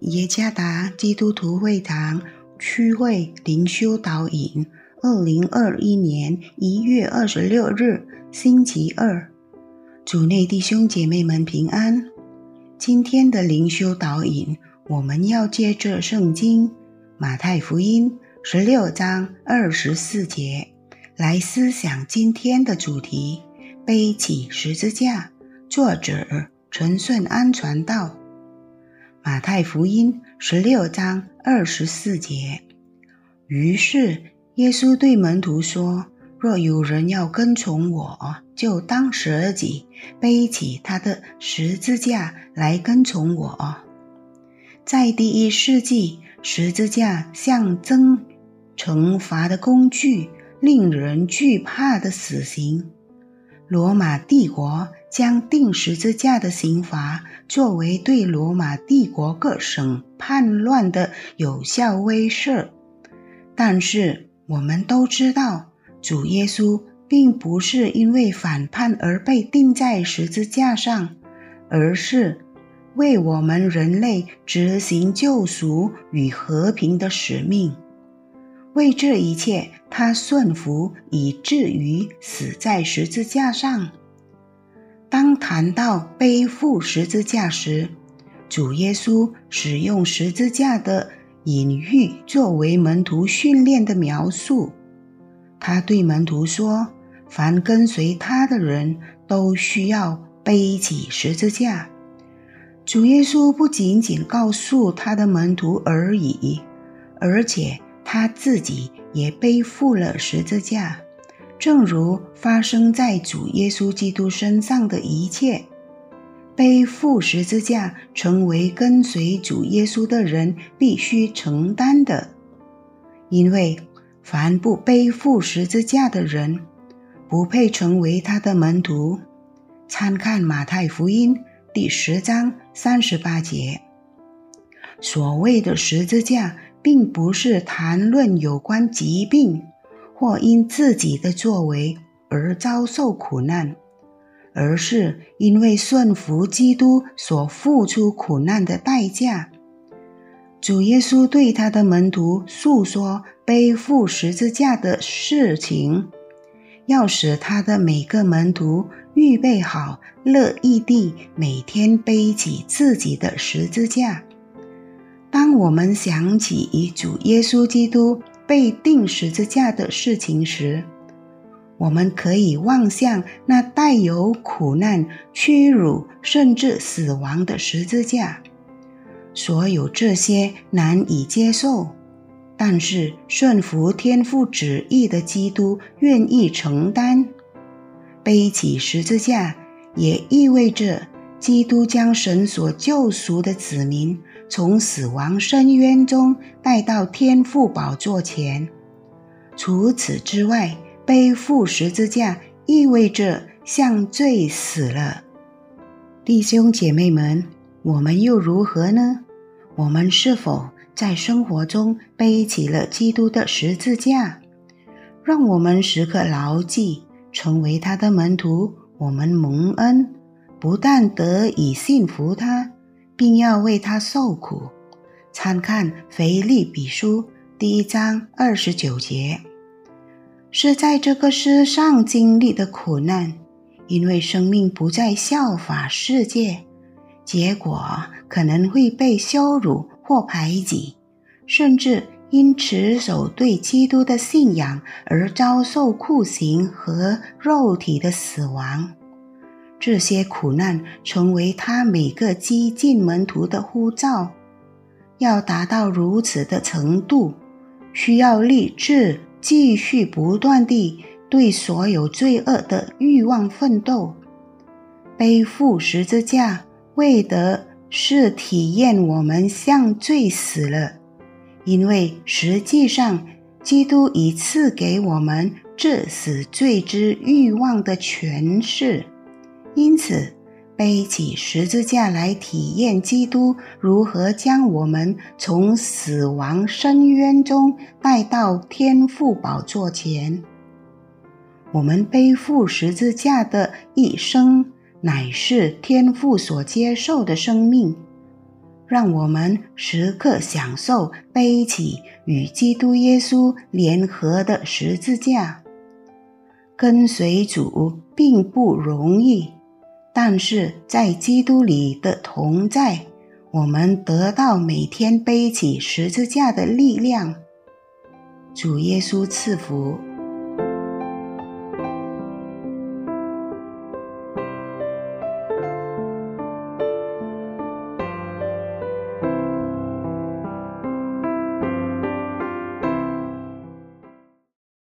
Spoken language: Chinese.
耶加达基督徒会堂区会灵修导引，二零二一年一月二十六日，星期二，主内弟兄姐妹们平安。今天的灵修导引，我们要借着圣经马太福音十六章二十四节来思想今天的主题：背起十字架。作者陈顺安传道。马太福音十六章二十四节。于是耶稣对门徒说：“若有人要跟从我，就当舍己，背起他的十字架来跟从我。”在第一世纪，十字架象征惩罚的工具，令人惧怕的死刑。罗马帝国将钉十字架的刑罚作为对罗马帝国各省叛乱的有效威慑，但是我们都知道，主耶稣并不是因为反叛而被钉在十字架上，而是为我们人类执行救赎与和平的使命。为这一切，他顺服以至于死在十字架上。当谈到背负十字架时，主耶稣使用十字架的隐喻作为门徒训练的描述。他对门徒说：“凡跟随他的人都需要背起十字架。”主耶稣不仅仅告诉他的门徒而已，而且。他自己也背负了十字架，正如发生在主耶稣基督身上的一切。背负十字架成为跟随主耶稣的人必须承担的，因为凡不背负十字架的人，不配成为他的门徒。参看马太福音第十章三十八节。所谓的十字架。并不是谈论有关疾病或因自己的作为而遭受苦难，而是因为顺服基督所付出苦难的代价。主耶稣对他的门徒诉说背负十字架的事情，要使他的每个门徒预备好，乐意地每天背起自己的十字架。当我们想起主耶稣基督被钉十字架的事情时，我们可以望向那带有苦难、屈辱甚至死亡的十字架。所有这些难以接受，但是顺服天父旨意的基督愿意承担背起十字架，也意味着基督将神所救赎的子民。从死亡深渊中带到天父宝座前。除此之外，背负十字架意味着向罪死了。弟兄姐妹们，我们又如何呢？我们是否在生活中背起了基督的十字架？让我们时刻牢记，成为他的门徒，我们蒙恩，不但得以信服他。并要为他受苦。参看《腓立比书》第一章二十九节，是在这个世上经历的苦难，因为生命不再效法世界，结果可能会被羞辱或排挤，甚至因持守对基督的信仰而遭受酷刑和肉体的死亡。这些苦难成为他每个激进门徒的呼召。要达到如此的程度，需要立志继续不断地对所有罪恶的欲望奋斗，背负十字架，为的是体验我们像罪死了。因为实际上，基督已赐给我们致死罪之欲望的权势。因此，背起十字架来体验基督如何将我们从死亡深渊中带到天父宝座前。我们背负十字架的一生，乃是天父所接受的生命。让我们时刻享受背起与基督耶稣联合的十字架。跟随主并不容易，但是在基督里的同在，我们得到每天背起十字架的力量。主耶稣赐福。